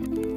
Bye.